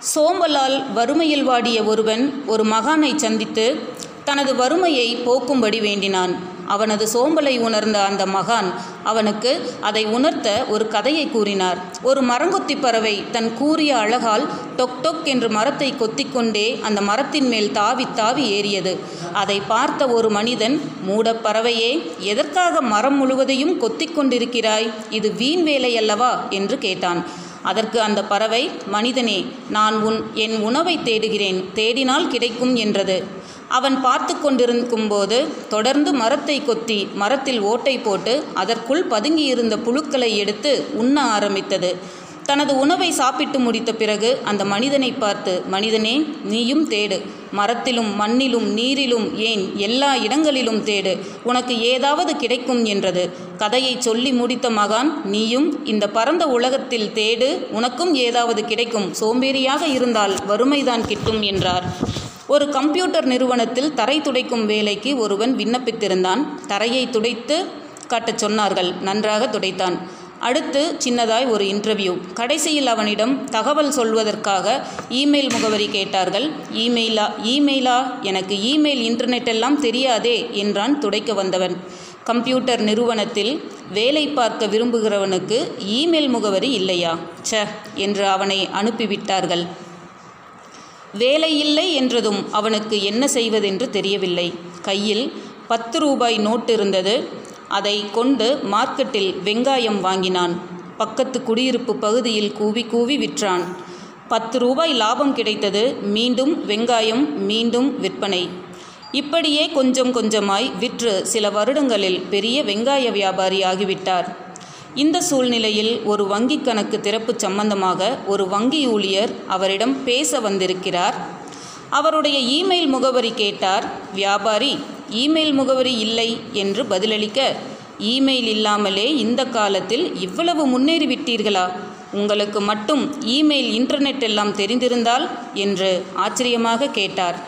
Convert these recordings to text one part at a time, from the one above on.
சோம்பலால் வறுமையில் வாடிய ஒருவன் ஒரு மகானை சந்தித்து தனது வறுமையை போக்கும்படி வேண்டினான். அவனது சோம்பலை உணர்ந்த அந்த மகான் அவனுக்கு அதை உணர்த்த ஒரு கதையை கூறினார். ஒரு மரங்கொத்தி பறவை தன் கூறிய அழகால் டொக் டொக் என்று மரத்தை கொத்திக்கொண்டே அந்த மரத்தின் மேல் தாவி தாவி ஏறியது. அதை பார்த்த ஒரு மனிதன் மூடப் பறவையே எதற்காக மரம் முழுவதையும் கொத்திக் கொண்டிருக்கிறாய் இது வீண் வேலை அல்லவா என்று கேட்டான். அதற்கு அந்த பறவை மனிதனே நான் உன் என் உணவை தேடுகிறேன். தேடினால் கிடைக்கும் என்றது. அவன் பார்த்து கொண்டிருக்கும் போது தொடர்ந்து மரத்தை கொத்தி மரத்தில் ஓட்டை போட்டு அதற்குள் பதுங்கியிருந்த புழுக்களை எடுத்து உண்ண ஆரம்பித்தது. தனது உணவை சாப்பிட்டு முடித்த பிறகு அந்த மனிதனை பார்த்து மனிதனே நீயும் தேடு. மரத்திலும் மண்ணிலும் நீரிலும் ஏன் எல்லா இடங்களிலும் தேடு. உனக்கு ஏதாவது கிடைக்கும் என்றது. கதையை சொல்லி முடித்த மகான் நீயும் இந்த பரந்த உலகத்தில் தேடு. உனக்கும் ஏதாவது கிடைக்கும். சோம்பேறியாக இருந்தால் வறுமைதான் கிட்டும் என்றார். ஒரு கம்ப்யூட்டர் நிறுவனத்தில் தரை துடைக்கும் வேலைக்கு ஒருவன் விண்ணப்பித்திருந்தான். தரையை துடைத்து காட்டச் சொன்னார்கள். நன்றாக துடைத்தான். அடுத்து சின்னதாய் ஒரு இன்டர்வியூ கடைசியில் அவனிடம் தகவல் சொல்வதற்காக இமெயில் முகவரி கேட்டார்கள். இமெயிலா இமெயிலா எனக்கு இமெயில் இன்டர்நெட் எல்லாம் தெரியாதே என்றான் துடைக்க வந்தவன். கம்ப்யூட்டர் நிறுவனத்தில் வேலை பார்க்க விரும்புகிறவனுக்கு இமெயில் முகவரி இல்லையா? ச என்று அவனை அனுப்பிவிட்டார்கள். வேலை இல்லை என்றதும் அவனுக்கு என்ன செய்வதென்று தெரியவில்லை. கையில் பத்து ரூபாய் நோட்டு இருந்தது. அதை கொண்டு மார்க்கெட்டில் வெங்காயம் வாங்கினான். பக்கத்து குடியிருப்பு பகுதியில் கூவி கூவி விற்றான். பத்து ரூபாய் லாபம் கிடைத்தது. மீண்டும் வெங்காயம் மீண்டும் விற்பனை. இப்படியே கொஞ்சம் கொஞ்சமாய் விற்று சில வருடங்களில் பெரிய வெங்காய வியாபாரி ஆகிவிட்டார். இந்த சூழ்நிலையில் ஒரு வங்கி கணக்கு திறப்பு சம்பந்தமாக ஒரு வங்கி ஊழியர் அவரிடம் பேச வந்திருக்கிறார். அவருடைய இமெயில் முகவரி கேட்டார் வியாபாரி இமெயில் முகவரி இல்லை என்று பதிலளிக்க இமெயில் இல்லாமலே இந்த காலத்தில் இவ்வளவு முன்னேறிவிட்டீர்களா? உங்களுக்கு மட்டும் இமெயில் இன்டர்நெட் எல்லாம் தெரிந்திருந்தால் என்று ஆச்சரியமாக கேட்டார்.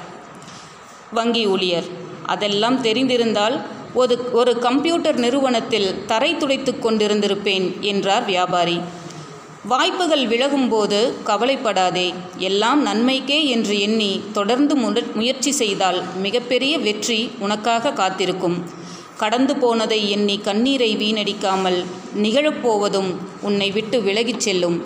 வங்கி ஊழியர் அதெல்லாம் தெரிந்திருந்தால் ஒரு ஒரு கம்ப்யூட்டர் நிறுவனத்தில் தரை துடைத்து கொண்டிருந்திருப்பேன் என்றார் வியாபாரி. வாய்ப்புகள் விலகும்போது கவலைப்படாதே. எல்லாம் நன்மைக்கே என்று எண்ணி தொடர்ந்து முயற்சி செய்தால் மிகப்பெரிய வெற்றி உனக்காக காத்திருக்கும். கடந்து போனதை எண்ணி கண்ணீரை வீணடிக்காமல் நிகழப்போவதும் உன்னை விட்டு விலகிச் செல்லும்.